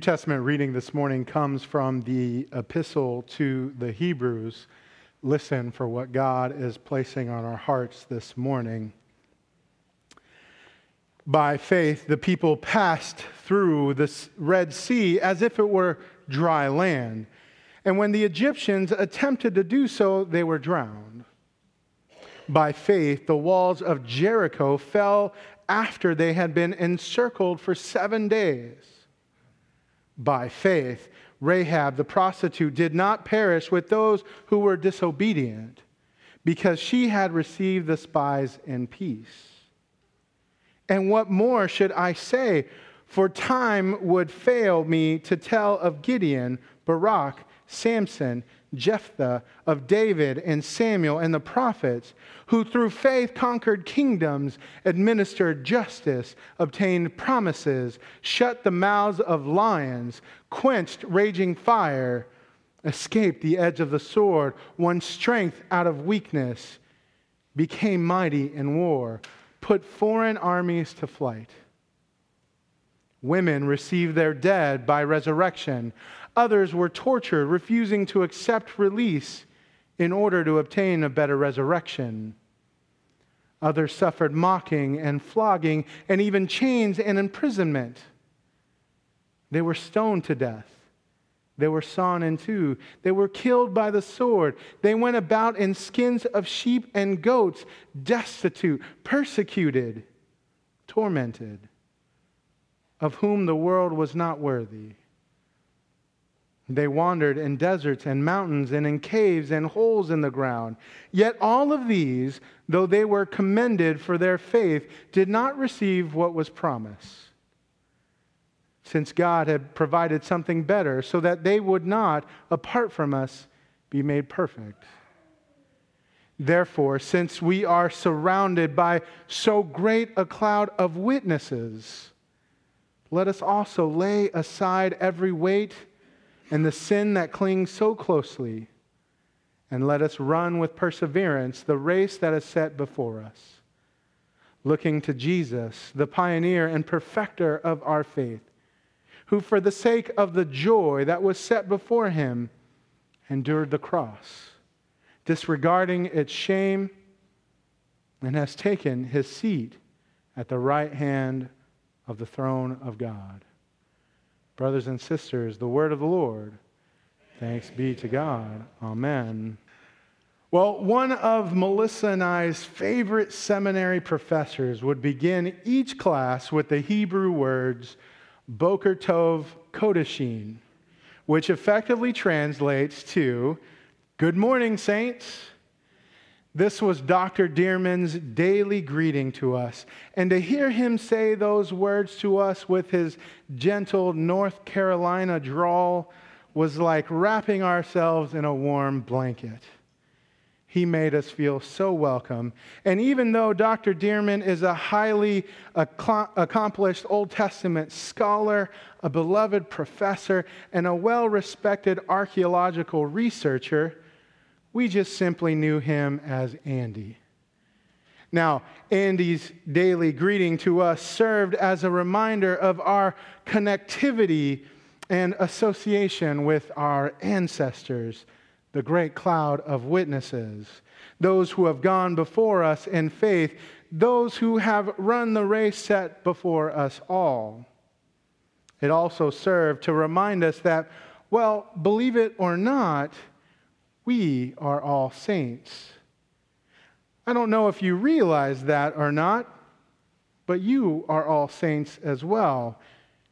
Testament reading this morning comes from the epistle to the Hebrews. Listen for what God is placing on our hearts this morning. By faith, the people passed through the Red Sea as if it were dry land. And when the Egyptians attempted to do so, they were drowned. By faith, the walls of Jericho fell after they had been encircled for seven days. By faith, Rahab the prostitute did not perish with those who were disobedient because she had received the spies in peace. And what more should I say? For time would fail me to tell of Gideon, Barak, Samson, Jephthah, of David and Samuel and the prophets, who through faith conquered kingdoms, administered justice, obtained promises, shut the mouths of lions, quenched raging fire, escaped the edge of the sword, won strength out of weakness, became mighty in war, put foreign armies to flight. Women received their dead by resurrection. Others were tortured, refusing to accept release in order to obtain a better resurrection. Others suffered mocking and flogging and even chains and imprisonment. They were stoned to death. They were sawn in two. They were killed by the sword. They went about in skins of sheep and goats, destitute, persecuted, tormented, of whom the world was not worthy. They wandered in deserts and mountains and in caves and holes in the ground. Yet all of these, though they were commended for their faith, did not receive what was promised, since God had provided something better, so that they would not, apart from us, be made perfect. Therefore, since we are surrounded by so great a cloud of witnesses, let us also lay aside every weight and the sin that clings so closely, and let us run with perseverance the race that is set before us, looking to Jesus, the pioneer and perfecter of our faith, who, for the sake of the joy that was set before him, endured the cross, disregarding its shame, and has taken his seat at the right hand of the throne of God. Brothers and sisters, the word of the Lord. Thanks be to God. Amen. Well, one of Melissa and I's favorite seminary professors would begin each class with the Hebrew words Boker Tov Kodashim, which effectively translates to Good morning, saints. This was Dr. Dearman's daily greeting to us. And to hear him say those words to us with his gentle North Carolina drawl was like wrapping ourselves in a warm blanket. He made us feel so welcome. And even though Dr. Dearman is a highly accomplished Old Testament scholar, a beloved professor, and a well respected archaeological researcher, we just simply knew him as Andy. Now, Andy's daily greeting to us served as a reminder of our connectivity and association with our ancestors, the great cloud of witnesses, those who have gone before us in faith, those who have run the race set before us all. It also served to remind us that, well, believe it or not, we are all saints. I don't know if you realize that or not, but you are all saints as well.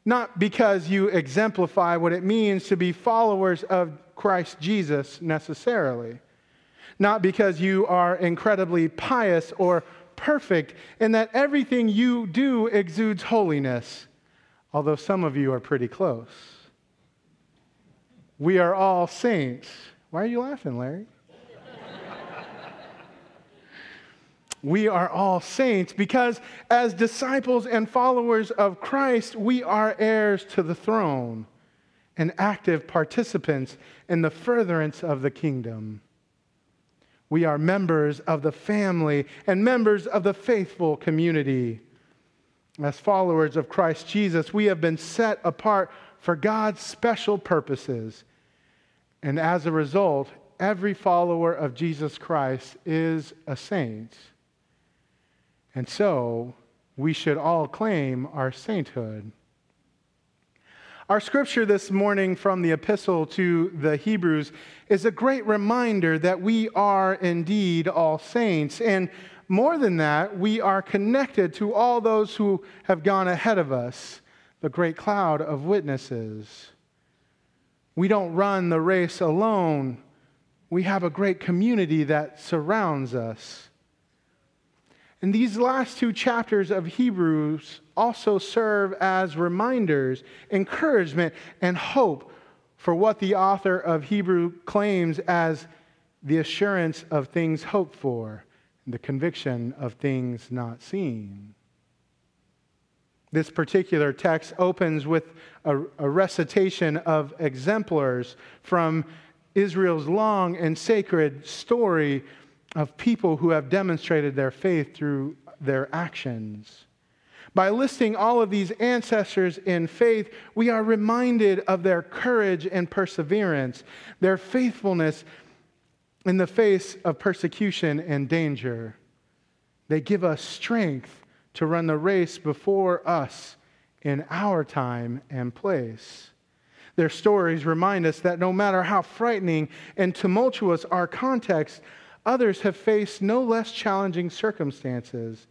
Not because you exemplify what it means to be followers of Christ Jesus necessarily. Not because you are incredibly pious or perfect, and that everything you do exudes holiness, although some of you are pretty close. We are all saints. Why are you laughing, Larry? we are all saints because, as disciples and followers of Christ, we are heirs to the throne and active participants in the furtherance of the kingdom. We are members of the family and members of the faithful community. As followers of Christ Jesus, we have been set apart for God's special purposes. And as a result, every follower of Jesus Christ is a saint. And so, we should all claim our sainthood. Our scripture this morning from the epistle to the Hebrews is a great reminder that we are indeed all saints. And more than that, we are connected to all those who have gone ahead of us, the great cloud of witnesses. We don't run the race alone, we have a great community that surrounds us. And these last two chapters of Hebrews also serve as reminders, encouragement, and hope for what the author of Hebrew claims as the assurance of things hoped for, the conviction of things not seen. This particular text opens with a, a recitation of exemplars from Israel's long and sacred story of people who have demonstrated their faith through their actions. By listing all of these ancestors in faith, we are reminded of their courage and perseverance, their faithfulness in the face of persecution and danger. They give us strength to run the race before us in our time and place. Their stories remind us that no matter how frightening and tumultuous our context, Others have faced no less challenging circumstances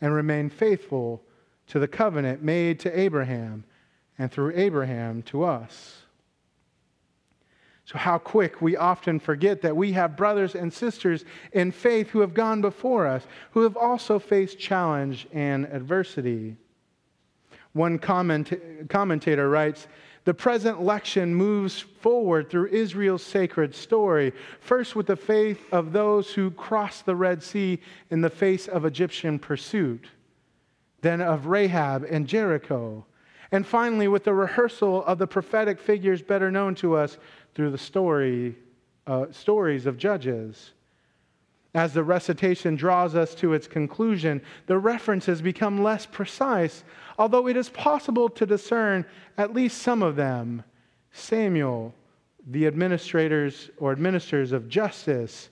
and remained faithful to the covenant made to Abraham and through Abraham to us. So, how quick we often forget that we have brothers and sisters in faith who have gone before us, who have also faced challenge and adversity. One comment- commentator writes the present lection moves forward through Israel's sacred story, first with the faith of those who crossed the Red Sea in the face of Egyptian pursuit, then of Rahab and Jericho, and finally with the rehearsal of the prophetic figures better known to us through the story, uh, stories of Judges. As the recitation draws us to its conclusion, the references become less precise, although it is possible to discern at least some of them. Samuel, the administrators or administrators of justice,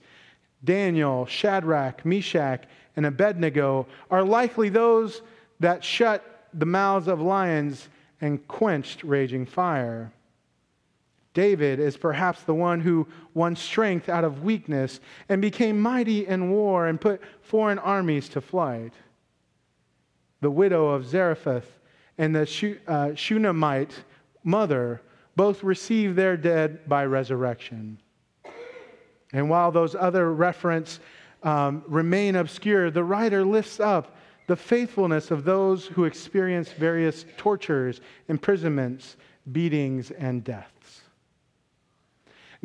Daniel, Shadrach, Meshach, and Abednego are likely those that shut the mouths of lions and quenched raging fire. David is perhaps the one who won strength out of weakness and became mighty in war and put foreign armies to flight. The widow of Zarephath and the uh, Shunammite mother both received their dead by resurrection. And while those other references um, remain obscure, the writer lifts up the faithfulness of those who experienced various tortures, imprisonments, beatings, and death.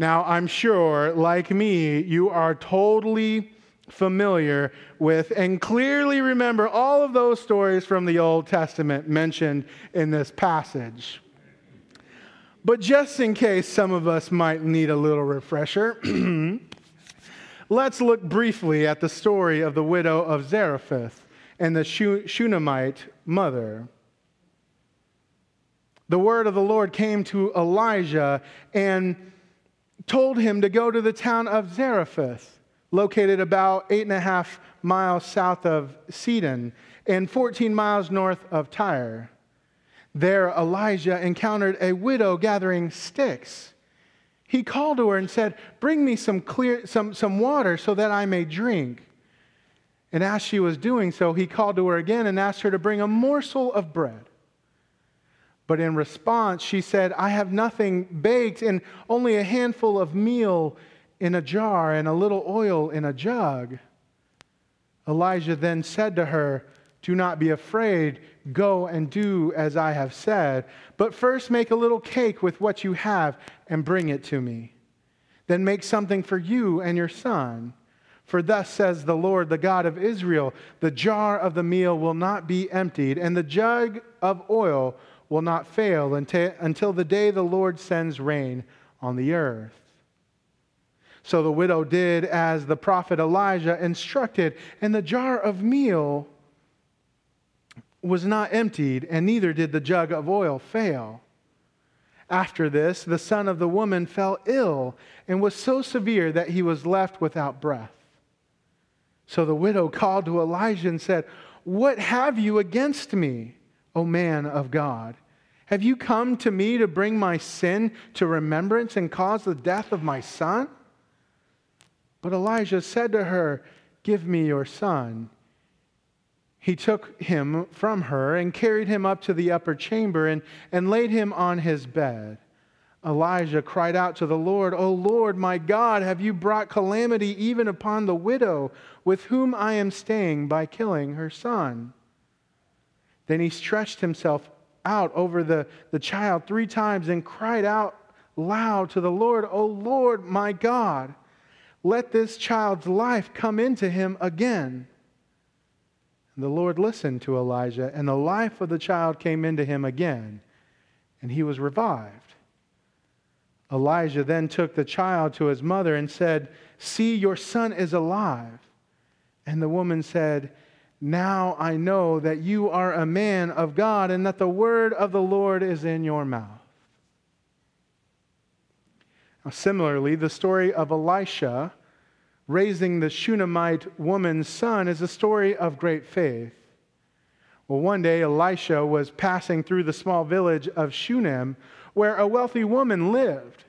Now, I'm sure, like me, you are totally familiar with and clearly remember all of those stories from the Old Testament mentioned in this passage. But just in case some of us might need a little refresher, let's look briefly at the story of the widow of Zarephath and the Shunammite mother. The word of the Lord came to Elijah, and told him to go to the town of Zarephath, located about eight and a half miles south of Sidon and 14 miles north of Tyre. There, Elijah encountered a widow gathering sticks. He called to her and said, Bring me some, clear, some, some water so that I may drink. And as she was doing so, he called to her again and asked her to bring a morsel of bread. But in response, she said, I have nothing baked and only a handful of meal in a jar and a little oil in a jug. Elijah then said to her, Do not be afraid. Go and do as I have said. But first make a little cake with what you have and bring it to me. Then make something for you and your son. For thus says the Lord, the God of Israel the jar of the meal will not be emptied, and the jug of oil will not fail until, until the day the Lord sends rain on the earth. So the widow did as the prophet Elijah instructed, and the jar of meal was not emptied, and neither did the jug of oil fail. After this, the son of the woman fell ill and was so severe that he was left without breath. So the widow called to Elijah and said, What have you against me, O man of God? Have you come to me to bring my sin to remembrance and cause the death of my son? But Elijah said to her, Give me your son. He took him from her and carried him up to the upper chamber and, and laid him on his bed. Elijah cried out to the Lord, O Lord, my God, have you brought calamity even upon the widow with whom I am staying by killing her son? Then he stretched himself out over the, the child three times and cried out loud to the Lord, O Lord, my God, let this child's life come into him again. And the Lord listened to Elijah, and the life of the child came into him again, and he was revived. Elijah then took the child to his mother and said, See, your son is alive. And the woman said, Now I know that you are a man of God, and that the word of the Lord is in your mouth. Now, similarly, the story of Elisha raising the Shunammite woman's son is a story of great faith. Well, one day Elisha was passing through the small village of Shunem where a wealthy woman lived.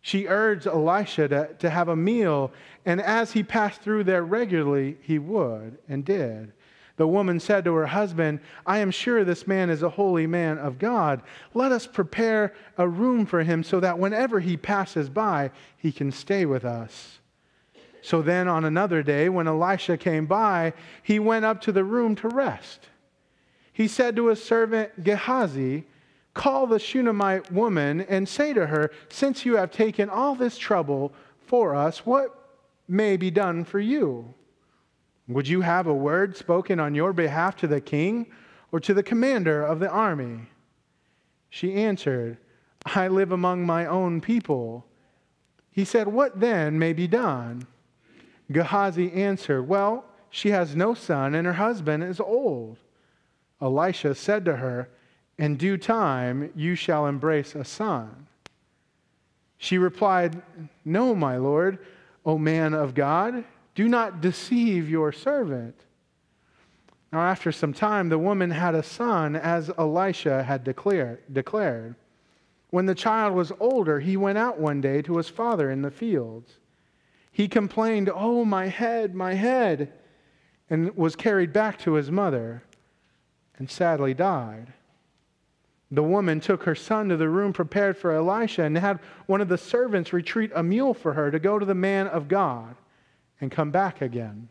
She urged Elisha to, to have a meal, and as he passed through there regularly, he would and did. The woman said to her husband, I am sure this man is a holy man of God. Let us prepare a room for him so that whenever he passes by, he can stay with us. So then, on another day, when Elisha came by, he went up to the room to rest. He said to his servant Gehazi, Call the Shunammite woman and say to her, Since you have taken all this trouble for us, what may be done for you? Would you have a word spoken on your behalf to the king or to the commander of the army? She answered, I live among my own people. He said, What then may be done? Gehazi answered, Well, she has no son, and her husband is old. Elisha said to her, In due time you shall embrace a son. She replied, No, my lord, O man of God, do not deceive your servant. Now, after some time, the woman had a son, as Elisha had declare, declared. When the child was older, he went out one day to his father in the fields. He complained, Oh, my head, my head, and was carried back to his mother and sadly died. The woman took her son to the room prepared for Elisha and had one of the servants retreat a mule for her to go to the man of God and come back again.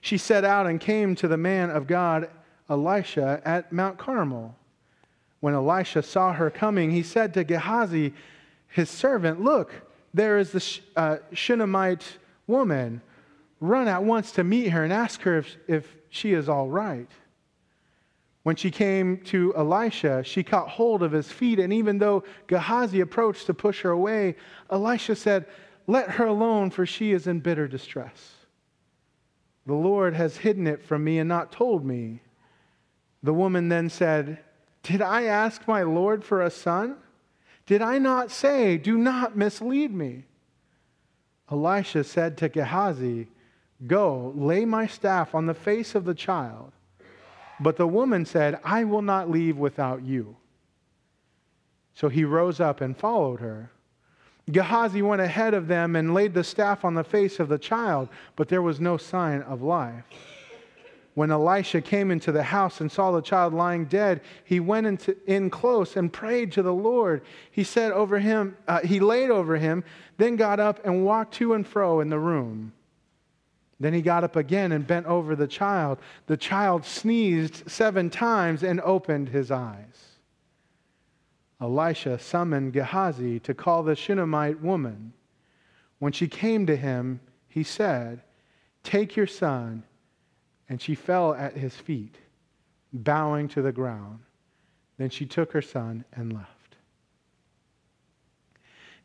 She set out and came to the man of God, Elisha, at Mount Carmel. When Elisha saw her coming, he said to Gehazi, his servant, Look, there is the uh, Shunammite woman. Run at once to meet her and ask her if, if she is all right. When she came to Elisha, she caught hold of his feet, and even though Gehazi approached to push her away, Elisha said, Let her alone, for she is in bitter distress. The Lord has hidden it from me and not told me. The woman then said, Did I ask my Lord for a son? Did I not say, Do not mislead me? Elisha said to Gehazi, Go, lay my staff on the face of the child. But the woman said, I will not leave without you. So he rose up and followed her. Gehazi went ahead of them and laid the staff on the face of the child, but there was no sign of life. When Elisha came into the house and saw the child lying dead, he went into, in close and prayed to the Lord. He said over him, uh, he laid over him, then got up and walked to and fro in the room. Then he got up again and bent over the child. The child sneezed seven times and opened his eyes. Elisha summoned Gehazi to call the Shunammite woman. When she came to him, he said, Take your son and she fell at his feet, bowing to the ground. Then she took her son and left.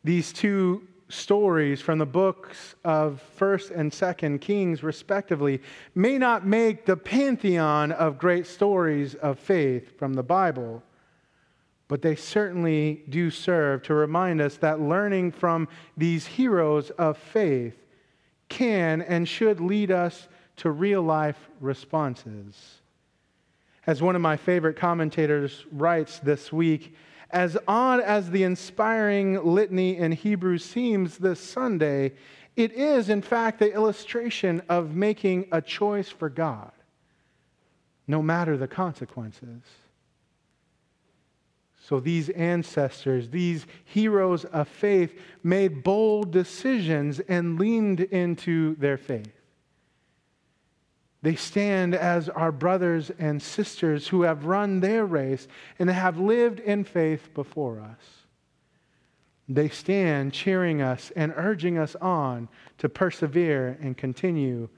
These two stories from the books of 1st and 2nd Kings, respectively, may not make the pantheon of great stories of faith from the Bible, but they certainly do serve to remind us that learning from these heroes of faith can and should lead us to real life responses. As one of my favorite commentators writes this week, as odd as the inspiring litany in Hebrews seems this Sunday, it is, in fact, the illustration of making a choice for God, no matter the consequences. So these ancestors, these heroes of faith, made bold decisions and leaned into their faith. They stand as our brothers and sisters who have run their race and have lived in faith before us. They stand cheering us and urging us on to persevere and continue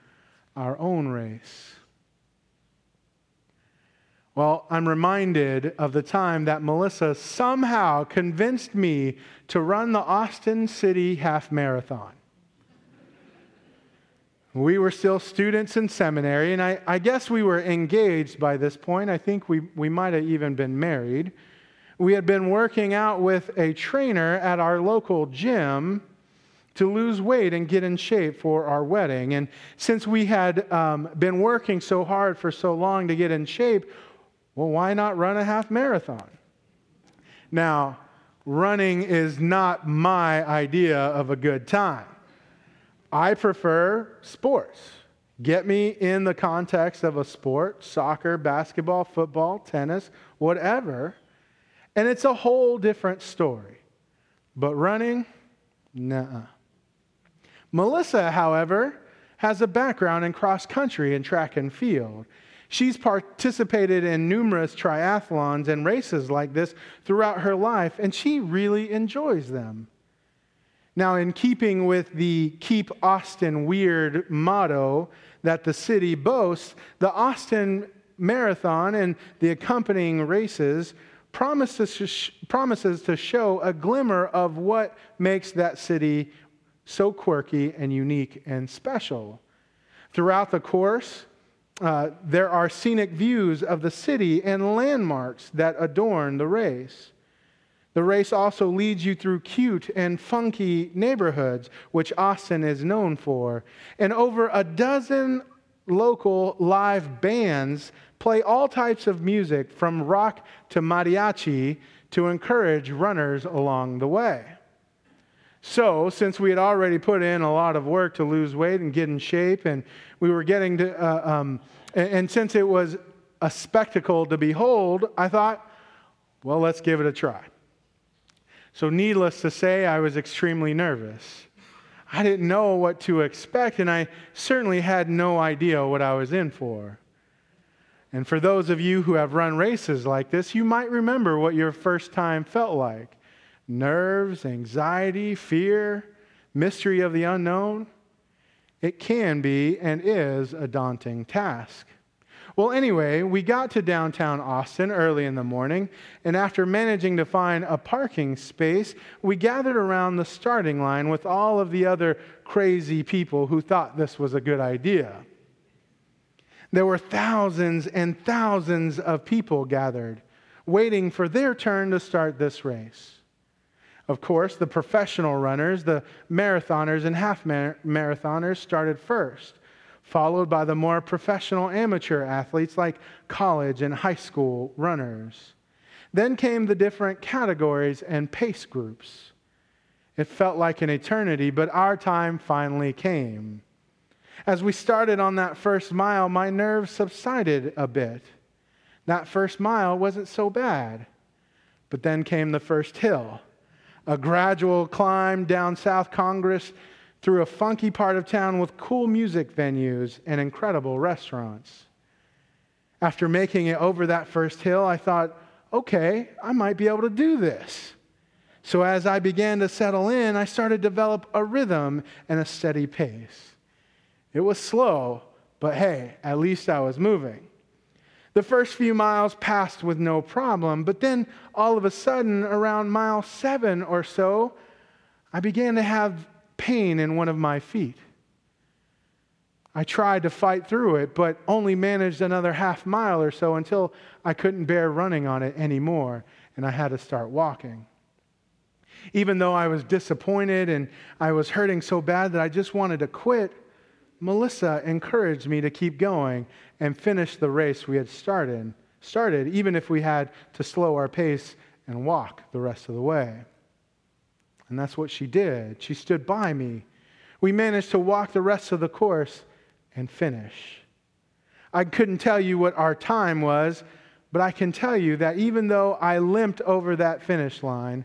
our own race. Well, I'm reminded of the time that Melissa somehow convinced me to run the Austin City Half Marathon. We were still students in seminary, and I, I, guess we were engaged by this point. I think we, we might have even been married. We had been working out with a trainer at our local gym to lose weight and get in shape for our wedding. And since we had um, been working so hard for so long to get in shape, well, why not run a half marathon? Now, running is not my idea of a good time. I prefer sports. Get me in the context of a sport soccer, basketball, football, tennis, whatever. And it's a whole different story. But running, nah. Melissa, however, has a background in cross country and track and field. She's participated in numerous triathlons and races like this throughout her life, and she really enjoys them. Now, in keeping with the Keep Austin Weird motto that the city boasts, the Austin Marathon and the accompanying races promises, promises to show a glimmer of what makes that city so quirky and unique and special. Throughout the course, uh, there are scenic views of the city and landmarks that adorn the race. The race also leads you through cute and funky neighborhoods, which Austin is known for. And over a dozen local live bands play all types of music, from rock to mariachi, to encourage runners along the way. So, since we had already put in a lot of work to lose weight and get in shape, and we were getting to, uh, um, and, and since it was a spectacle to behold, I thought, well, let's give it a try. So, needless to say, I was extremely nervous. I didn't know what to expect, and I certainly had no idea what I was in for. And for those of you who have run races like this, you might remember what your first time felt like nerves, anxiety, fear, mystery of the unknown. It can be and is a daunting task. Well, anyway, we got to downtown Austin early in the morning, and after managing to find a parking space, we gathered around the starting line with all of the other crazy people who thought this was a good idea. There were thousands and thousands of people gathered, waiting for their turn to start this race. Of course, the professional runners, the marathoners, and half marathoners started first followed by the more professional amateur athletes like college and high school runners. Then came the different categories and pace groups. It felt like an eternity, but our time finally came. As we started on that first mile, my nerves subsided a bit. That first mile wasn't so bad. But then came the first hill, a gradual climb down South Congress through a funky part of town with cool music venues and incredible restaurants. After making it over that first hill, I thought, okay, I might be able to do this. So as I began to settle in, I started to develop a rhythm and a steady pace. It was slow, but hey, at least I was moving. The first few miles passed with no problem, but then all of a sudden, around mile seven or so, I began to have pain in one of my feet. I tried to fight through it, but only managed another half mile or so until I couldn't bear running on it anymore. and I had to start walking. Even though I was disappointed and I was hurting so bad that I just wanted to quit, Melissa encouraged me to keep going and finish the race we had started, started even if we had to slow our pace and walk the rest of the way. And that's what she did. She stood by me. We managed to walk the rest of the course and finish. I couldn't tell you what our time was, but I can tell you that even though I limped over that finish line,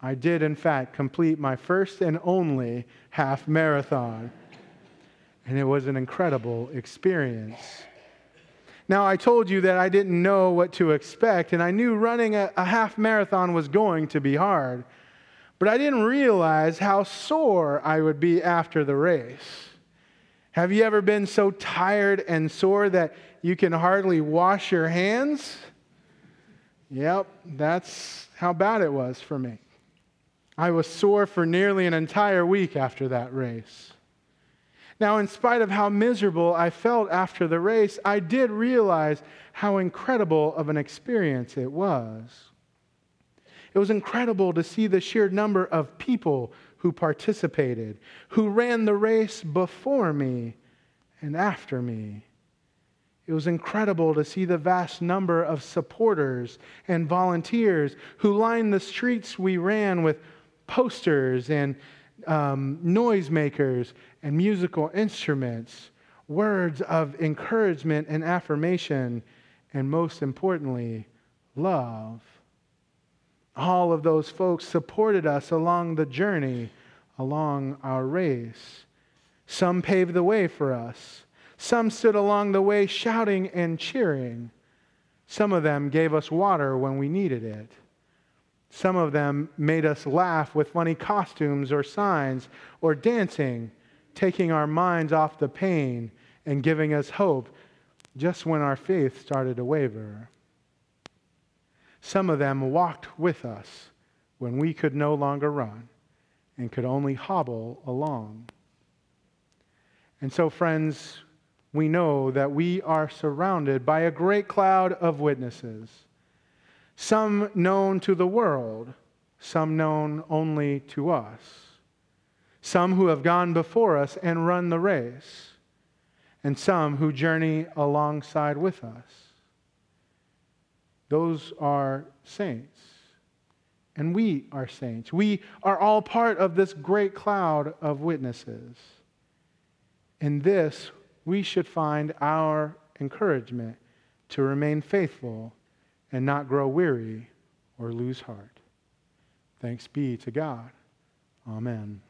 I did, in fact, complete my first and only half marathon. And it was an incredible experience. Now, I told you that I didn't know what to expect, and I knew running a, a, half marathon was going to be hard, but I didn't realize how sore I would be after the race. Have you ever been so tired and sore that you can hardly wash your hands? Yep, that's how bad it was for me. I was sore for nearly an entire week after that race. Now, in spite of how miserable I felt after the race, I did realize how incredible of an experience it was. It was incredible to see the sheer number of people who participated, who ran the race before me and after me. It was incredible to see the vast number of supporters and volunteers who lined the streets we ran with posters and um, noisemakers and musical instruments, words of encouragement and affirmation, and most importantly, love. All of those folks supported us along the journey, along our race. Some paved the way for us. Some stood along the way shouting and cheering. Some of them gave us water when we needed it. Some of them made us laugh with funny costumes or signs or dancing, taking our minds off the pain and giving us hope just when our faith started to waver. Some of them walked with us when we could no longer run and could only hobble along. And so, friends, we know that we are surrounded by a great cloud of witnesses some known to the world, some known only to us, some who have gone before us and run the race, and some who journey alongside with us. Those are saints. And we are saints. We are all part of this great cloud of witnesses. In this, we should find our encouragement to remain faithful and not grow weary or lose heart. Thanks be to God. Amen.